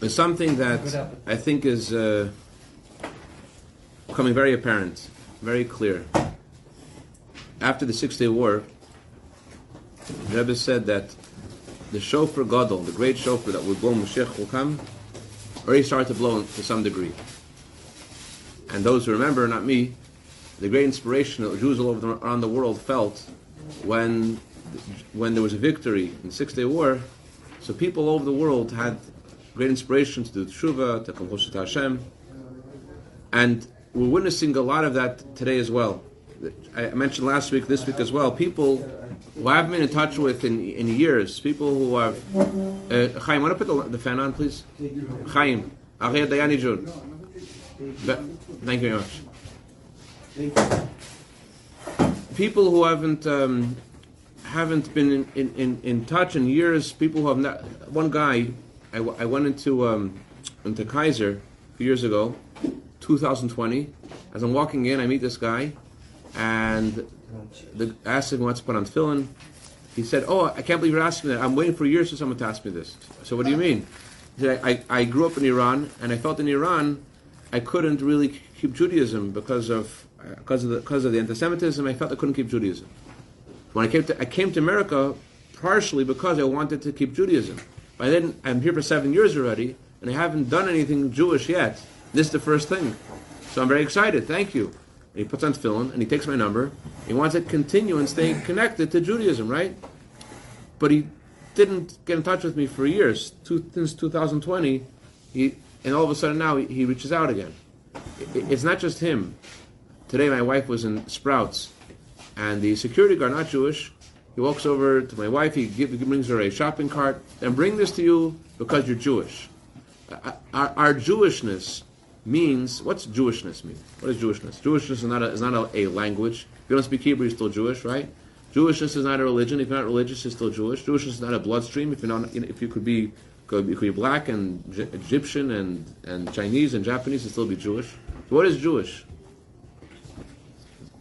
is something that I think is uh, becoming very apparent, very clear. After the Six Day War, the Rebbe said that the shofar gadol, the great shofar that will blow Mashiach will come, already started to blow to some degree. And those who remember, not me, the great inspiration that Jews all over the, around the world felt when when there was a victory in the Six Day War. So people all over the world had great inspiration to do tshuva, to come closer to Hashem, and we're witnessing a lot of that today as well. I mentioned last week, this week as well. People who I haven't been in touch with in, in years, people who have. Uh, Chaim, want to put the, the fan on, please? Chaim, Thank you very much. Thank you. People who haven't um, haven't been in, in, in, in, touch in years. People who have not. One guy, I, I went into um, into Kaiser a few years ago, 2020. As I'm walking in, I meet this guy and the, asked him what's put on tefillin. He said, "Oh, I can't believe you're asking that. I'm waiting for years for someone to ask me this." So what do you mean? He said, I, I grew up in Iran, and I felt in Iran I couldn't really keep Judaism because of because of the because of the anti-Semitism. I felt I couldn't keep Judaism. When I came to I came to America partially because I wanted to keep Judaism. But then I'm here for seven years already, and I haven't done anything Jewish yet. This is the first thing, so I'm very excited. Thank you and he puts on tefillin, and he takes my number. He wants to continue and stay connected to Judaism, right? But he didn't get in touch with me for years. Two, since 2020, he, and all of a sudden now he, he reaches out again. It, it's not just him. Today my wife was in Sprouts, and the security guard, not Jewish, he walks over to my wife, he, give, he brings her a shopping cart, and bring this to you because you're Jewish. Uh, uh, our, our Jewishness means what's Jewishness mean? What is Jewishness? Jewishness is not a, is not a, a, language. If you don't speak Hebrew, you're still Jewish, right? Jewishness is not a religion. If you're not religious, you're still Jewish. Jewishness is not a bloodstream. If you're not, if you could be, could be, could be black and Egyptian and, and Chinese and Japanese, you'd still be Jewish. So what is Jewish?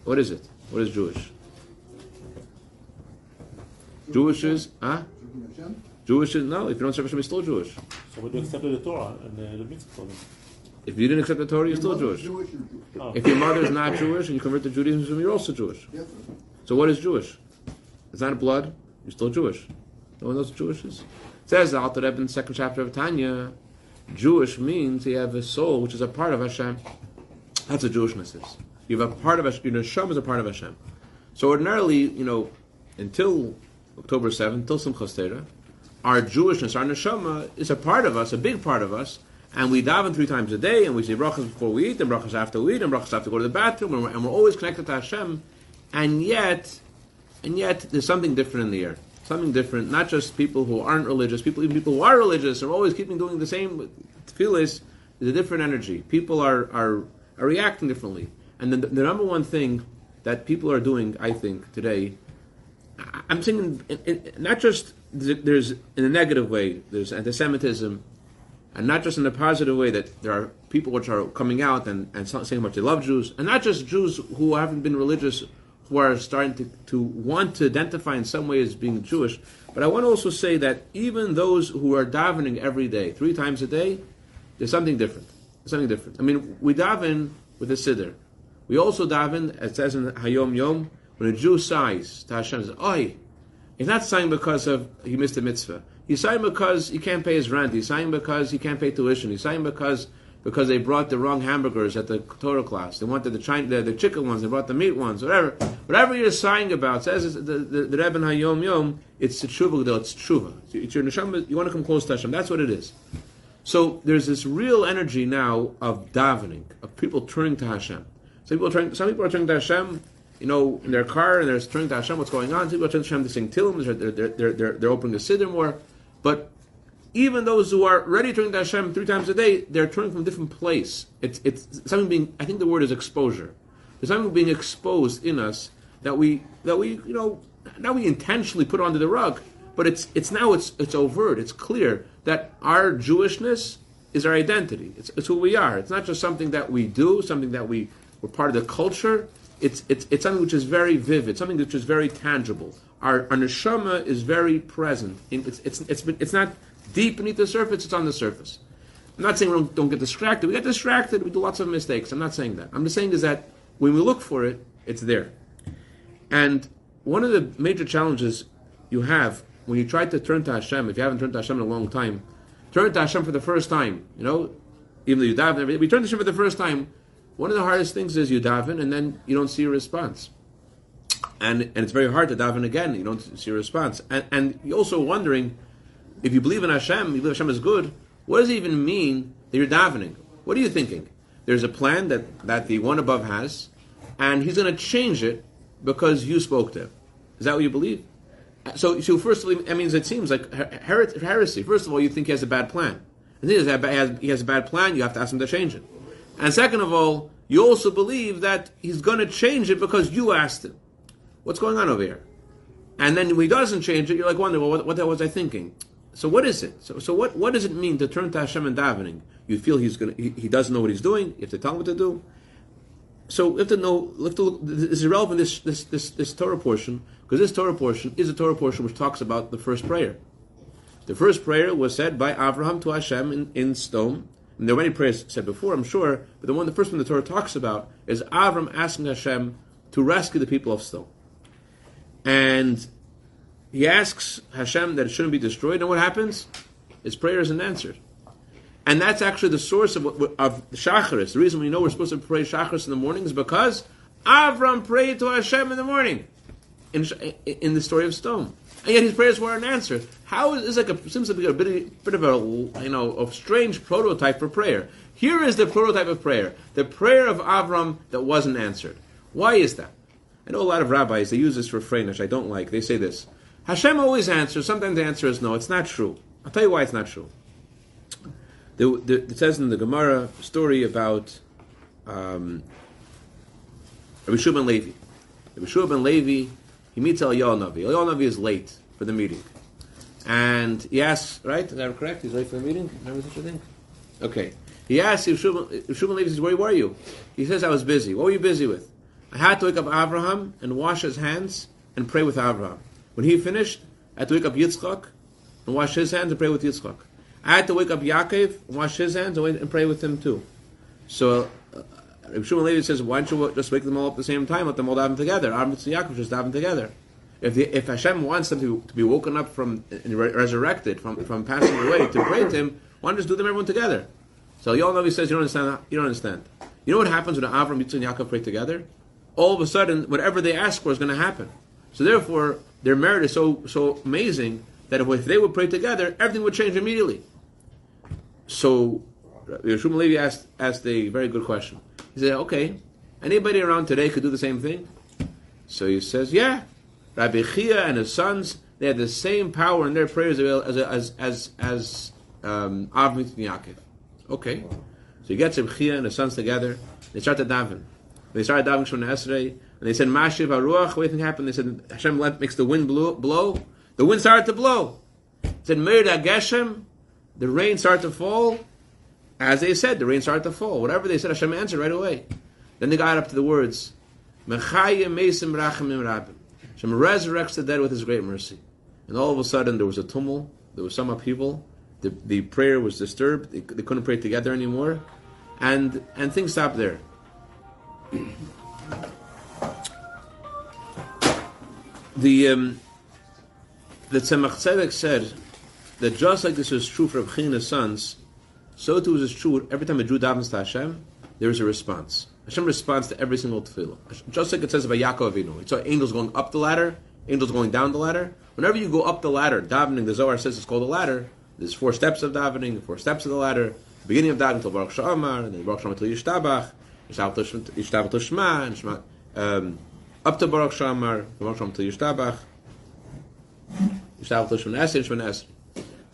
What is it? What is Jewish? Jewish is, huh? Jewish is, no, if you don't serve Hashem, you're still Jewish. So we accept the Torah and the mitzvah. If you didn't accept the Torah, you're still Jewish. Oh. If your mother is not Jewish and you convert to Judaism, you're also Jewish. So what is Jewish? It's not blood. You're still Jewish. No one knows what Jewish is. It says the Alter Rebbe in the second chapter of Tanya, Jewish means you have a soul which is a part of Hashem. That's what Jewishness is. You have a part of Hashem. Your Hashem is a part of Hashem. So ordinarily, you know, until October 7th, until Simchas Torah, our Jewishness, our neshama, is a part of us, a big part of us, and we daven three times a day, and we say brachas before we eat, and brachas after we eat, and brachas after we go to the bathroom, and we're, and we're, always connected to Hashem, and yet, and yet, there's something different in the air. Something different. Not just people who aren't religious, people even people who are religious are always keeping doing the same. Tefillis is a different energy. People are are, are reacting differently, and the, the number one thing that people are doing, I think, today. I'm saying not just there's in a negative way. There's anti-Semitism and not just in a positive way that there are people which are coming out and, and saying how much they love Jews, and not just Jews who haven't been religious who are starting to, to want to identify in some way as being Jewish. But I want to also say that even those who are davening every day, three times a day, there's something different. There's something different. I mean, we daven with a siddur. We also daven, it says in Hayom Yom, when a Jew sighs to Hashem, says, Oi, he's not sighing because of he missed a mitzvah. He's sighing because he can't pay his rent. He's sighing because he can't pay tuition. He's sighing because because they brought the wrong hamburgers at the Torah class. They wanted the China, the, the chicken ones. They brought the meat ones. Whatever, whatever you're sighing about says the the, the Rebbe Hayom Yom. It's the tshuva. It's tshuva. It's your neshama. You want to come close to Hashem. That's what it is. So there's this real energy now of davening, of people turning to Hashem. Some people, turning, some people are turning to Hashem, you know, in their car, and they're turning to Hashem. What's going on? Some people are turning to Hashem to sing Tehillim. They're, they're, they're, they're, they're opening the siddur more. But even those who are ready to turn to Hashem three times a day, they're turning from a different place. It's, it's something being, I think the word is exposure. There's something being exposed in us that we, that we, you know, now we intentionally put under the rug, but it's, it's now it's, it's overt, it's clear that our Jewishness is our identity. It's, it's who we are. It's not just something that we do, something that we, we're part of the culture. It's, it's, it's something which is very vivid, something which is very tangible our, our neshama is very present. It's, it's, it's, it's not deep beneath the surface, it's on the surface. I'm not saying we don't, don't get distracted. We get distracted. We do lots of mistakes. I'm not saying that. I'm just saying is that when we look for it, it's there. And one of the major challenges you have when you try to turn to Hashem, if you haven't turned to Hashem in a long time, turn to Hashem for the first time. You know, even though you daven, we turn to Hashem for the first time. One of the hardest things is you daven and then you don't see a response, and and it's very hard to daven again. You don't see a response, and and you're also wondering if you believe in Hashem, you believe Hashem is good. What does it even mean that you're davening? What are you thinking? There's a plan that that the one above has, and he's going to change it because you spoke to him. Is that what you believe? So, so first of all, that means it seems like her- heresy. First of all, you think he has a bad plan. And he has, he has a bad plan, you have to ask him to change it. And second of all, you also believe that he's going to change it because you asked him. What's going on over here? And then when he doesn't change it, you're like wondering, well, what, what was I thinking? So what is it? So, so what, what does it mean to turn to Hashem and davening? You feel he's going he, he doesn't know what he's doing. You have to tell him what to do. So have to know. Have to look, this is relevant. This this this, this Torah portion because this Torah portion is a Torah portion which talks about the first prayer. The first prayer was said by Avraham to Hashem in, in Sdom. And there are many prayers said before, I'm sure, but the one, the first one the Torah talks about is Avram asking Hashem to rescue the people of Sdom. And he asks Hashem that it shouldn't be destroyed, and what happens? His prayer isn't answered. And that's actually the source of, what, of Shacharis. The reason we know we're supposed to pray Shacharis in the morning is because Avram prayed to Hashem in the morning in, in the story of Sdom. And yet his prayers weren't answered. How is this like a seems to be a bit, bit of a you know a strange prototype for prayer? Here is the prototype of prayer, the prayer of Avram that wasn't answered. Why is that? I know a lot of rabbis they use this refrain, which I don't like. They say this: Hashem always answers. Sometimes the answer is no. It's not true. I'll tell you why it's not true. The, the, it says in the Gemara story about um, Rabbi Shua Levi. Rabbi Shua Levi, he meets Eliyahu Navi. Eliyahu Navi is late for the meeting. And he asks, right? Is that correct? He's late for the meeting? Remember such a thing? Okay. He asks if Shubin Levi says, Where were you? He says, I was busy. What were you busy with? I had to wake up Abraham and wash his hands and pray with Abraham. When he finished, I had to wake up Yitzchak and wash his hands and pray with Yitzchak. I had to wake up Yaakov, and wash his hands, and pray with him too. So uh, Rabbi Shimon Levi says, why don't you just wake them all up at the same time? Let them all daven together. Aaron and Yaakov just daven together. If, the, if Hashem wants them to, to be woken up from and re- resurrected from, from passing away to pray to Him, why don't you just do them everyone together? So Yom Levi says, you don't understand. You don't understand. You know what happens when Avram, Yitzchak, and Yaakov pray together? All of a sudden, whatever they ask for is going to happen. So therefore, their merit is so so amazing that if, they would pray together, everything would change immediately. So Yeshua Levi asked, asked a very good question. He said, okay, anybody around today could do the same thing? So he says, yeah. Rabbi Chiya and his sons, they had the same power in their prayers as as as as um, and Yaakov. Okay. So he gets Rabbi Chiya and his sons together. They start to daven. They started davening from Esrei, and they said, Mashiv HaRuach, what happened? They said, Hashem makes the wind blow, blow. The wind started to blow. It said, Meir Geshem, the rain started to fall. As they said, the rain started to fall. Whatever they said, Hashem answered right away. Then they got up to the words. Hashem resurrects the dead with His great mercy. And all of a sudden, there was a tumult. There was some upheaval. The, the prayer was disturbed. They, they couldn't pray together anymore. And, and things stopped there. the um, the Tzemach Tzedek said that just like this is true for Rabchina's sons, so too is true every time a Jew davens to Hashem, there is a response. Hashem responds to every single tefillah. Just like it says about Yaakov Avinu. It's angels going up the ladder, angels going down the ladder. Whenever you go up the ladder, davening, the Zohar says it's called a ladder. There's four steps of davening, four steps of the ladder. The beginning of davening until Baruch Sha'amar, and then Baruch Sha'amar until Yishtabach, Yishtabach to Shema, and Shema, um, up to Baruch Sha'amar, Baruch Sha'amar until Yishtabach, Yishtabach to Shemoneh Esrei, Shemoneh Esrei.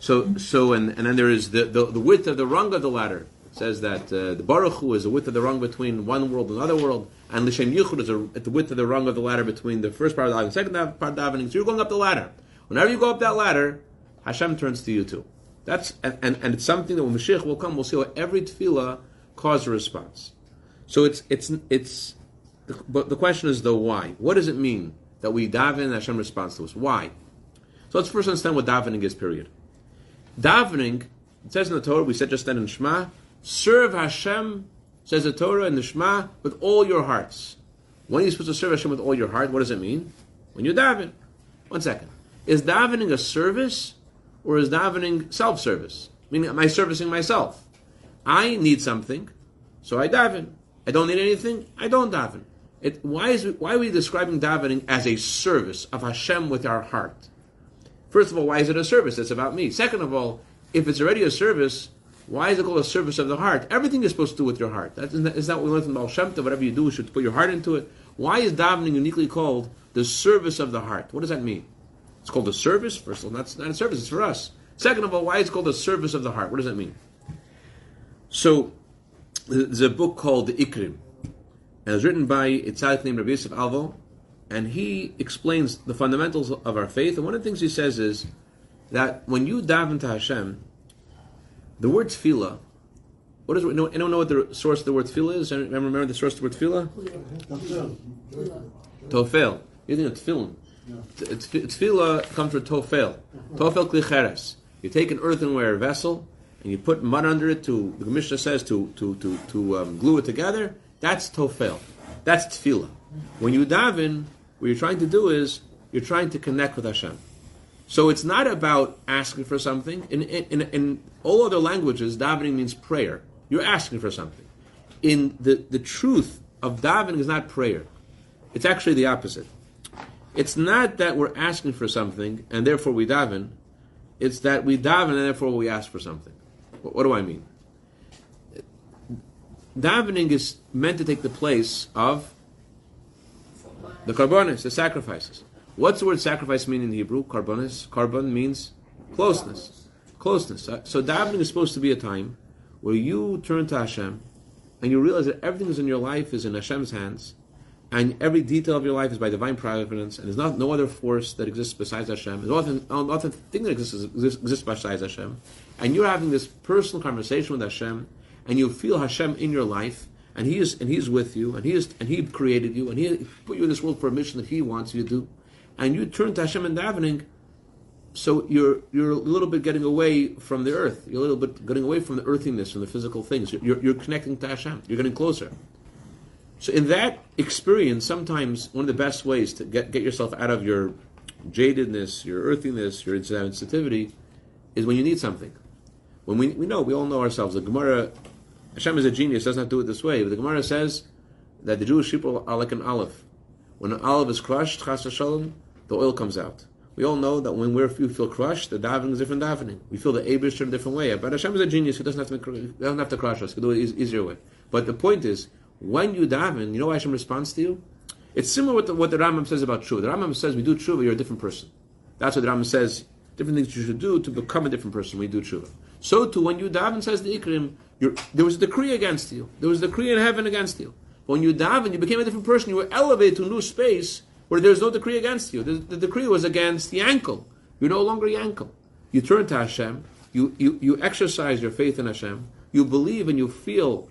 So, so and, and then there is the, the, the width of the rung of the ladder. It says that uh, the Baruch is the width of the rung between one world and another world, and L'Shem Yichud is a, at the width of the rung of the ladder between the first part of the davening and the second part of the davening. So you're going up the ladder. Whenever you go up that ladder, Hashem turns to you too. That's and, and, and it's something that when Mashiach will come, we'll see how every tefillah causes a response. So it's it's it's but the question is though why? What does it mean that we daven and Hashem responds to us? Why? So let's first understand what davening is. Period Davening, it says in the Torah, we said just then in Shema, serve Hashem, says the Torah in the Shema, with all your hearts. When are you supposed to serve Hashem with all your heart? What does it mean? When you daven. One second. Is davening a service or is davening self service? Meaning, am I servicing myself? I need something, so I daven. I don't need anything, I don't daven. It, why, is, why are we describing davening as a service of Hashem with our heart? First of all, why is it a service? It's about me. Second of all, if it's already a service, why is it called a service of the heart? Everything you're supposed to do with your heart. That, is that what we learned from Baal Shem Tov? Whatever you do, you should put your heart into it. Why is davening uniquely called the service of the heart? What does that mean? It's called a service. First of all, that's not a service. It's for us. Second of all, why is it called a service of the heart? What does that mean? So, there's a book called the Ikrim, and it's written by a tzaddik named Rabbi Yosef Albo, and he explains the fundamentals of our faith. And one of the things he says is that when you daven to Hashem, the word tefillah, what is anyone know what the source of the word tefillah is? Anyone remember the source of the word tefillah? Tofel. You think of tefillin. Tefillah comes from tofel. Tofel klicheres. You take an earthenware vessel and you put mud under it to the Mishnah says to to to, to um, glue it together. That's tofel. That's tefillah. When you daven, what you're trying to do is you're trying to connect with Hashem. So it's not about asking for something. In, in, in, all other languages, davening means prayer. You're asking for something. In the, the truth of davening is not prayer. It's actually the opposite. It's not that we're asking for something and therefore we daven. It's that we daven and therefore we ask for something. What, what do I mean? Davening is meant to take the place of the korbonos, the sacrifices. What's the word sacrifice mean in Hebrew? Korbonos. Korban means closeness. Closeness. Uh, so davening is supposed to be a time where you turn to Hashem and you realize that everything in your life is in Hashem's hands, and every detail of your life is by divine providence, and there's not no other force that exists besides Hashem. There's no other, other thing that exists, exists, exists besides Hashem, and you're having this personal conversation with Hashem, and you feel Hashem in your life, and He is and He's with you, and He is and He created you, and He put you in this world for a mission that He wants you to do, and you turn to Hashem in davening. So you're you're a little bit getting away from the earth. You're a little bit getting away from the earthiness and the physical things. You're, you're connecting to Hashem. You're getting closer. So in that experience, sometimes one of the best ways to get, get yourself out of your jadedness, your earthiness, your insensitivity, is when you need something. When we, we know, we all know ourselves. The Gemara, Hashem is a genius, does not do it this way. But the Gemara says that the Jewish people are like an olive. When an olive is crushed, chas shalom, the oil comes out. We all know that when we feel crushed, the davening is different davening. We feel the Abish in a different way. But Hashem is a genius; He doesn't have to, doesn't have to crush us. He can do it easier way. But the point is, when you daven, you know why Hashem responds to you? It's similar what the Rambam says about tshuva. The Rambam says we do tshuva, you're a different person. That's what the Rambam says. Different things you should do to become a different person when you do tshuva. So too, when you daven, says the Ikrim, there was a decree against you. There was a decree in heaven against you. When you daven, you became a different person. You were elevated to a new space where there's no decree against you. The, the decree was against Yankel. You're no longer Yankel. You turn to Hashem. You, you, you exercise your faith in Hashem. You believe and you feel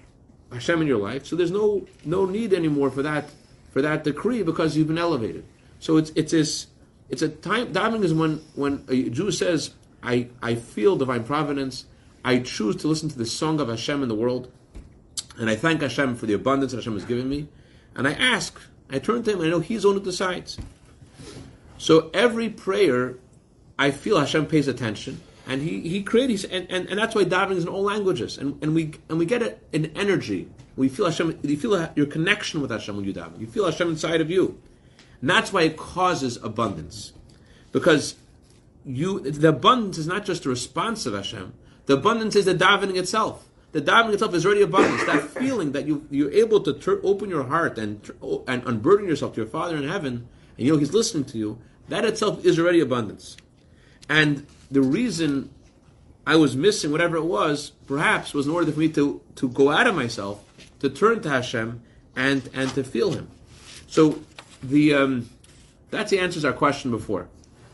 Hashem in your life. So there's no no need anymore for that for that decree because you've been elevated. So it's it's this it's a time davening is when when a Jew says I I feel divine providence. I choose to listen to the song of Hashem in the world, and I thank Hashem for the abundance that Hashem has given me. And I ask, I turn to Him, and I know He's on the decides. So every prayer, I feel Hashem pays attention and he he created and, and, and that's why davening is in all languages and, and we and we get a, an energy we feel Hashem you feel your connection with Hashem when you daven you feel Hashem inside of you and that's why it causes abundance because you the abundance is not just a response of Hashem the abundance is the davening itself the davening itself is already abundance that feeling that you you're able to tur- open your heart and and unburden yourself to your Father in heaven and you know He's listening to you that itself is already abundance and the reason I was missing whatever it was, perhaps, was in order for me to, to go out of myself, to turn to Hashem, and and to feel Him. So the um, that's the answers our question before.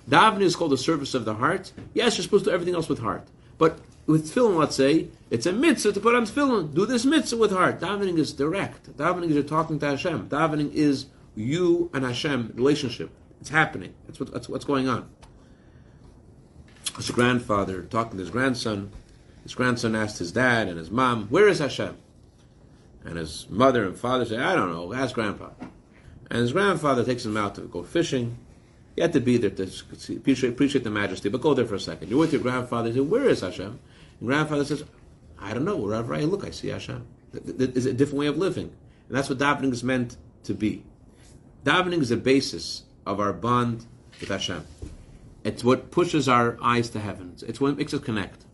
Davening is called the service of the heart. Yes, you're supposed to do everything else with heart, but with tefillin, let's say, it's a mitzvah to put on tefillin. Do this mitzvah with heart. Davening is direct. Davening is you're talking to Hashem. Davening is you and Hashem relationship. It's happening. That's what, that's what's going on. his grandfather talking to his grandson. His grandson asked his dad and his mom, "Where is Hashem?" And his mother and father say, "I don't know. Ask grandpa." And his grandfather takes him out to go fishing. You have to be there to appreciate, the majesty, but go there for a second. You're with your grandfather. You say, "Where is Hashem?" And grandfather says, "I don't know. Wherever I look, I see Hashem." It's a different way of living, and that's what davening is meant to be. Davening is the basis of our bond with Hashem. It's what pushes our eyes to heaven. It's what makes us connect.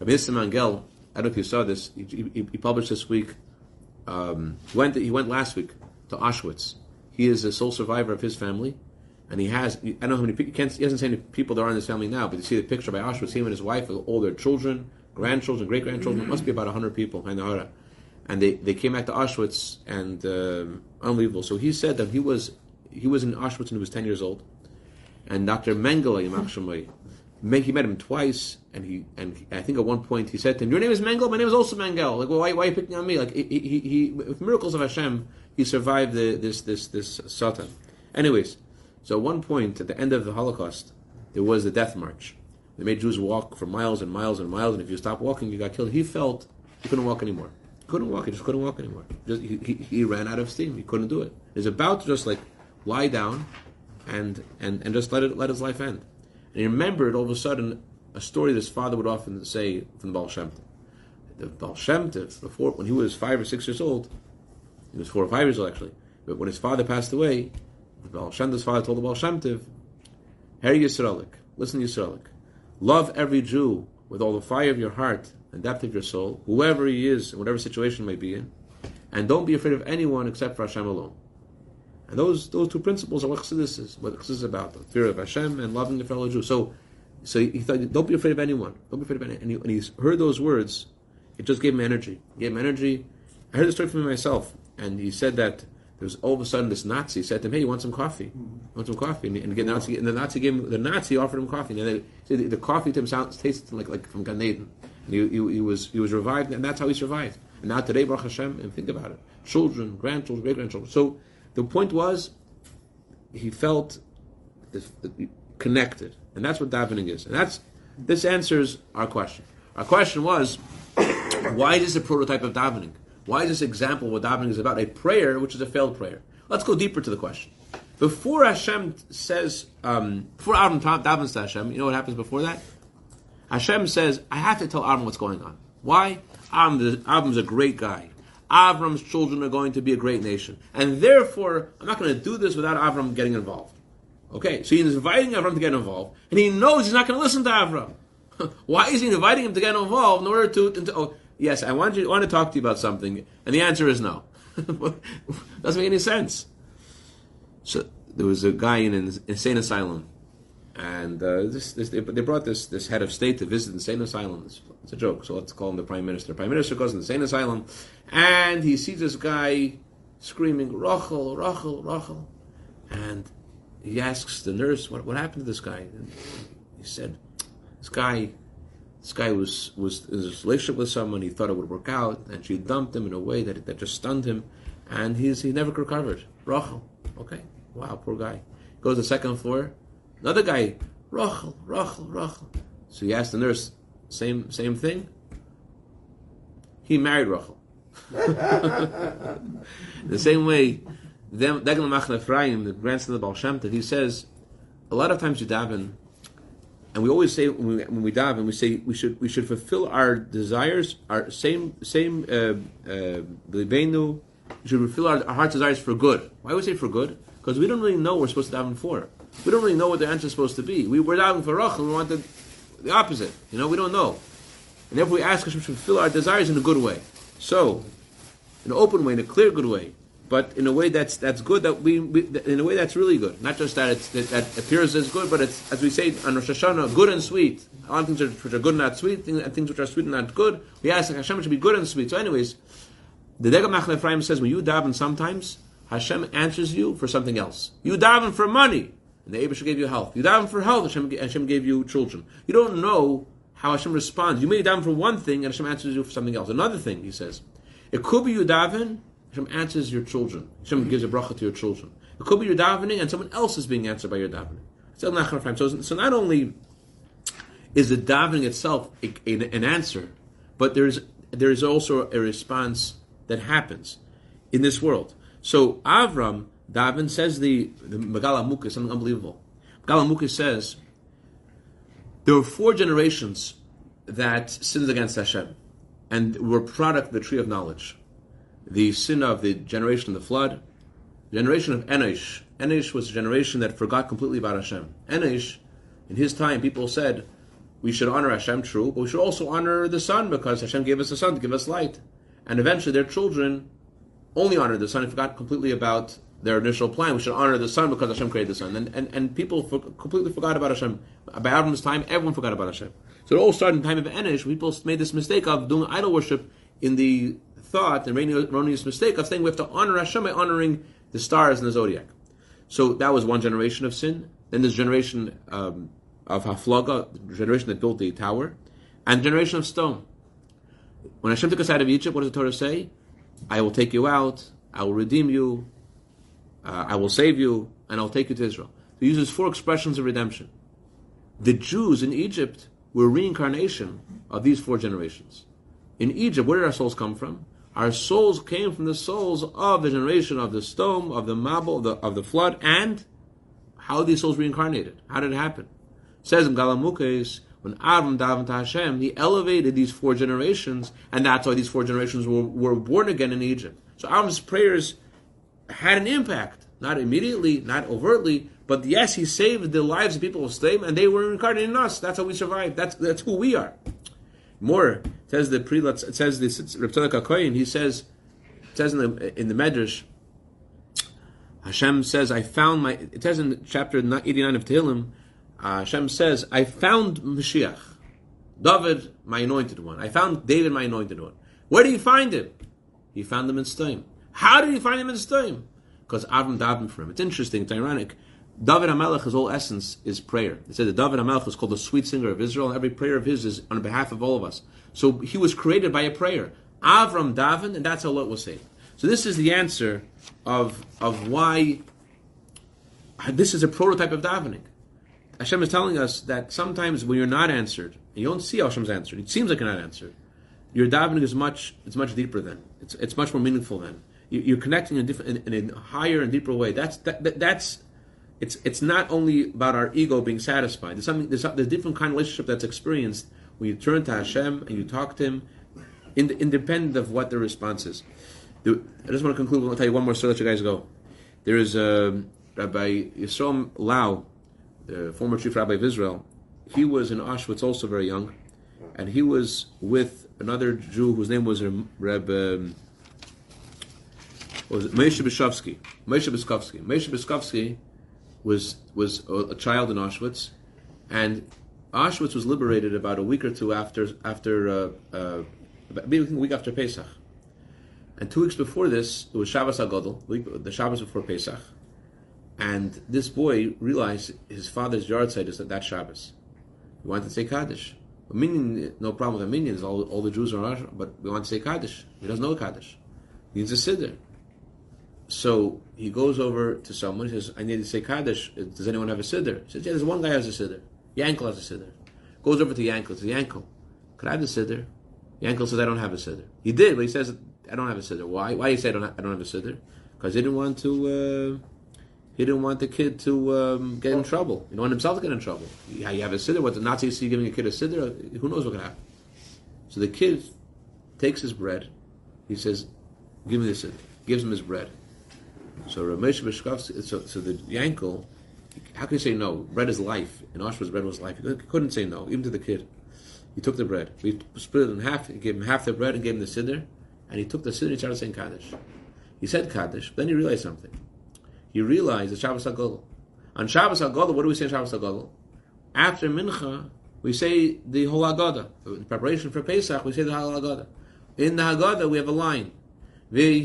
Rabbi Yisrael Mangel, I don't know if you saw this. He, he, he published this week. Um, he went. He went last week to Auschwitz. He is a sole survivor of his family, and he has. I don't know how many. He, he hasn't seen any people that are in his family now, but you see the picture by Auschwitz. Him and his wife, with all their children, grandchildren, great grandchildren. Must be about hundred people. And they, they came back to Auschwitz, and um, unbelievable. So he said that he was he was in Auschwitz when he was ten years old, and Dr. Mengele, he met him twice, and he and I think at one point he said to him, "Your name is Mengel. My name is also Mengel. Like, well, why, why are you picking on me? Like, he, he, he with miracles of Hashem, he survived the, this this this Satan. Anyways, so at one point at the end of the Holocaust, there was the death march. They made Jews walk for miles and miles and miles, and if you stop walking, you got killed. He felt he couldn't walk anymore. He couldn't walk. He just couldn't walk anymore. Just, he, he, he ran out of steam. He couldn't do it. He's about to just like lie down and, and, and just let it let his life end. And he remembered all of a sudden a story that his father would often say from the Baal Shem. The Baal Shem Tov, before when he was five or six years old, he was four or five years old actually. But when his father passed away, the Baal Shem father told the Baal Shem Tov, Her Yisraelik, listen Yisraelik, love every Jew with all the fire of your heart and depth of your soul, whoever he is, in whatever situation may be in, and don't be afraid of anyone except for Hashem alone. And those those two principles are what Chassidus is, what Chassidus is about, the fear of Hashem and loving your fellow Jew. So, so he thought, don't be afraid of anyone. Don't be afraid of anyone. And, he, and he's heard those words, it just gave him energy. It gave him energy. I heard the story from him myself, and he said that there was all of a sudden this Nazi said to him, "Hey, you want some coffee? Mm-hmm. You want some coffee?" And, and, the mm-hmm. Nazi, and the Nazi gave him, the Nazi offered him coffee. And the, the, coffee to him sounds tasted like like from Gan Eden. And he, he, he, was he was revived, and that's how he survived. And now today, Baruch Hashem, and think about it, children, grandchildren, great grandchildren. So the point was, he felt connected, and that's what davening is. And that's this answers our question. Our question was, why is this a prototype of davening? Why is this example of what davening is about? A prayer which is a failed prayer. Let's go deeper to the question. Before Hashem says, um, before Avram davens to Hashem, you know what happens before that? Hashem says, I have to tell Avram what's going on. Why? Avram's a great guy. Avram's children are going to be a great nation. And therefore, I'm not going to do this without Avram getting involved. Okay, so he's inviting Avram to get involved, and he knows he's not going to listen to Avram. Why is he inviting him to get involved in order to, to oh, yes, I want you I want to talk to you about something, and the answer is no. Doesn't make any sense. So there was a guy in an insane asylum and uh, this, this, they, brought this, this head of state to visit the insane asylum. It's, it's, a joke, so let's call him the prime minister. Prime minister goes to the insane asylum, and he sees this guy screaming, Rachel, Rachel, Rachel. And he asks the nurse, what, what happened to this guy? And he said, this guy, this guy was, was in a relationship with someone, he thought it would work out, and she dumped him in a way that, that just stunned him, and he's, he never recovered. Rachel, okay, wow, poor guy. Goes to the second floor, Another guy, Rachel, Rachel, Rachel. So he asked the nurse, same same thing. He married Rachel. the same way, Degel Machne Ephraim, the grandson of the Baal Shem he says, a lot of times you daven, and we always say when we, when we daven, we say we should we should fulfill our desires, our same same uh, uh, we should fulfill our, our heart's desires for good. Why we say for good? Because we don't really know we're supposed to daven for. We don't really know what the answer is supposed to be. We, were down for Rachel, we wanted the opposite. You know, we don't know. And if we ask Hashem to fulfill our desires in a good way. So, in an open way, in a clear, good way, but in a way that's that's good. That we, we in a way that's really good. Not just that it's that, that, appears as good, but it's as we say on Rosh Hashanah, good and sweet. All things which are good and not sweet, and things which are sweet and not good. We ask Hashem to be good and sweet. So, anyways, the Degel Machne Ephraim says when you daven sometimes Hashem answers you for something else. You daven for money and the Abishah gave you health. You daven for health, Hashem, Hashem gave you children. You don't know how Hashem responds. You may daven for one thing, and Hashem answers you for something else. Another thing, he says, it could be you daven, Hashem answers your children. Hashem gives a bracha to your children. It could be you're davening, and someone else is being answered by your davening. So, so not only is the davening itself an answer, but there's there is also a response that happens in this world. So Avram Davin says the the Megala is something unbelievable. Megala says there were four generations that sinned against Hashem and were product of the tree of knowledge. The sin of the generation of the flood, generation of Enosh. Enosh was a generation that forgot completely about Hashem. Enosh, in his time, people said, we should honor Hashem, true, but we should also honor the sun because Hashem gave us the sun to give us light. And eventually their children only honored the sun and forgot completely about their initial plan. We should honor the sun because Hashem created the sun. And, and, and people for, completely forgot about Hashem. By Avram's time, everyone forgot about Hashem. So it all started in the time of Enosh. People made this mistake of doing idol worship in the thought, the erroneous mistake of saying we have to honor Hashem by honoring the stars in the zodiac. So that was one generation of sin. Then this generation um, of Haflaga, the generation that built the tower, and generation of Sdom. When Hashem took us out of Egypt, what does the Torah say? I will take you out, I will redeem you, uh, I will save you, and I'll take you to Israel. He uses four expressions of redemption. The Jews in Egypt were reincarnation of these four generations. In Egypt, where did our souls come from? Our souls came from the souls of the generation of the Sdom, of the Mabul, of the, of the flood, and how these souls reincarnated. How did it happen? It says in Megaleh Amukos, when Avram davened to Hashem, he elevated these four generations, and that's why these four generations were, were born again in Egypt. So Avram's prayers had an impact, not immediately, not overtly, but yes, he saved the lives of people of Sdom, and they were incarnated in us. That's how we survived. That's that's who we are. More says the prelats. It says this. Reb Kohen. He says, it says in the in the Medrash. Hashem says, "I found my." It says in chapter eighty-nine of Tehillim, uh, Hashem says, "I found Mashiach, David, my anointed one. I found David, my anointed one. Where did he find him? He found him in Sdom. How did he find him in Sdom? Because Avram davened for him. It's interesting. It's ironic. David HaMelech, his whole essence is prayer. It said that David HaMelech is called the sweet singer of Israel, and every prayer of his is on behalf of all of us. So he was created by a prayer. Avram Daven, and that's how Lot was saved. So this is the answer of, of why this is a prototype of davening. Hashem is telling us that sometimes when you're not answered, and you don't see Hashem's answered, it seems like you're not answered, your davening is much, it's much deeper then. It's, it's much more meaningful then. You, are connecting in a, different, in, in a higher and deeper way. That's, that, that, that's it's it's not only about our ego being satisfied. There's something there's, there's a different kind of relationship that's experienced when you turn to Hashem and you talk to Him, in, independent of what the response is. I just want to conclude. I'll tell you one more story. Let you guys go. There is a um, Rabbi Yisrael Lau, the former chief rabbi of Israel. He was in Auschwitz, also very young, and he was with another Jew whose name was Reb. Um, was it Moshe Biskovsky? Moshe Biskovsky. Moshe was was a, child in Auschwitz, and Auschwitz was liberated about a week or two after after uh, uh, a week after Pesach, and two weeks before this it was Shabbos Hagadol, the Shabbos before Pesach, and this boy realized his father's yahrzeit is at that Shabbos. He wanted to say Kaddish. A minyan, no problem with a minyan. All, all the Jews are Auschwitz, but we want to say Kaddish. He doesn't know Kaddish. He needs a siddur. So he goes over to someone. He says, "I need to say Kaddish. Does anyone have a siddur?" He says, "Yeah, there's one guy who has a siddur. Yankel has a siddur." Goes over to Yankel. Says, "Yankel, could I have a siddur?" Yankel says, "I don't have a siddur." He did, but he says, "I don't have a siddur." Why? Why do you say I don't? Have, I don't have a siddur? Because he didn't want to. Uh, he didn't want the kid to um, get in trouble. He didn't want himself to get in trouble. Yeah, you have a siddur. What the Nazis see giving a kid a siddur? Who knows what can happen? So the kid takes his bread. He says, "Give me the siddur." Gives him his bread. So Ramesh Bishkovsky, so, so the Yankel, how can you say no? Bread is life. In Auschwitz, bread was life. He couldn't say no, even to the kid. He took the bread. We split it in half. He gave him half the bread and gave him the siddur. And he took the siddur and he started saying Kaddish. He said Kaddish, then he realized something. He realized that Shabbos HaGadol. On Shabbos HaGadol, what do we say on Shabbos HaGadol? After Mincha, we say the whole Haggadah. In preparation for Pesach, we say the whole Haggadah. In the Haggadah, we have a line. Right?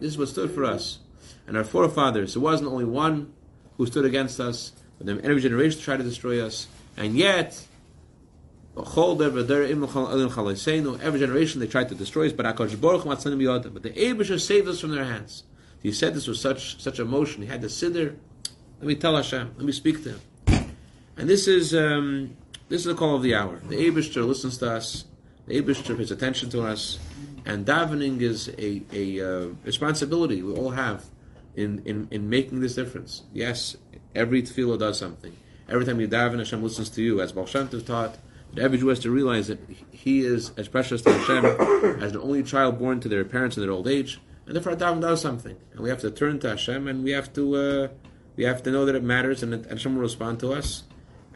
This is what stood for us. And our forefathers, there wasn't only one who stood against us, but then every generation tried to destroy us. And yet, every generation they tried to destroy us, but but the Abisha saved us from their hands. He said this with such such emotion. He had to sit there. Let me tell Hashem. Let me speak to him. And this is um, this is the call of the hour. The Abishter listens to us. The Abishter pays attention to us, and davening is a, a uh, responsibility we all have in, in, in making this difference. Yes, every tefillah does something. Every time you daven, Hashem listens to you, as Baal Shem Tov taught. But every Jew has to realize that he is as precious to Hashem as the only child born to their parents in their old age, and therefore daven does something, and we have to turn to Hashem, and we have to uh, we have to know that it matters, and that Hashem will respond to us,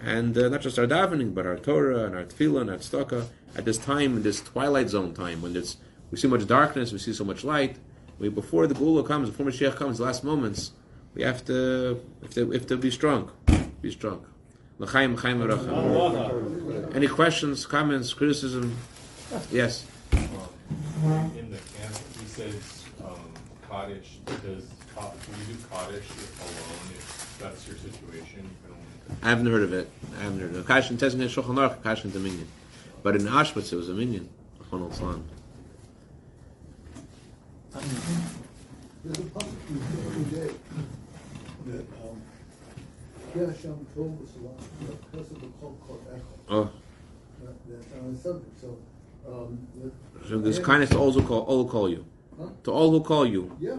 and uh, not just our davening, but our Torah and our tefillah and our tzedakah at this time, this twilight zone time, when there's we see much darkness, we see so much light. We, before the Geula comes, before Mashiach comes, the last moments, we have to, if to, have to be strong. Be strong. L'chaim. Any questions, comments, criticism? Yes. in the camp, he says, um, Kaddish, does, Ka- can you do if alone, if that's your situation. I haven't heard of it. I haven't heard of it. Kashin Tezin Shulchan Aruch, Kashin Dominion. But in Auschwitz, it was a minyan. Chon al There's a public the other day that, um, Hashem told us a lot, because of the call called Echo, Oh, that, that's on the subject, so, um. the- so there's kindness to all who call, all who call you. Huh? To all who call you. Yeah,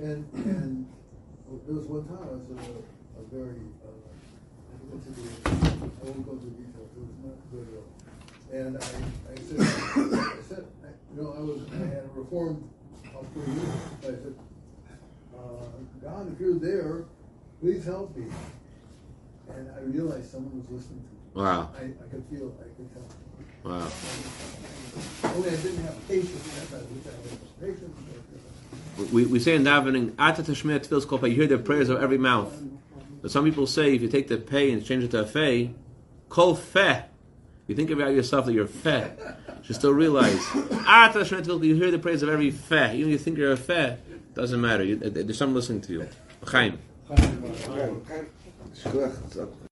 and, and there was one time I was in a, a very, I the, I won't go into details, it was not good at all. And I, I said, I said, I- you know, I was, I had reformed up for years, I said, uh, God, if you're there, please help me. And I realized someone was listening to me. Wow. I, I could feel, I could tell. Wow. Only I didn't have patience, that's why I wish I had patience. but, uh, We, we say in davening, Ata Tashmeh Tefil's Kol Peh, you hear the prayers of every mouth. But some people say if you take the pay and change it to a fe, kol fe. You think about yourself that you're fe. You still realize ah, you hear the praise of every fe. Even if you think you're a fe, doesn't matter. You, uh, there's someone listening to you. Chaim.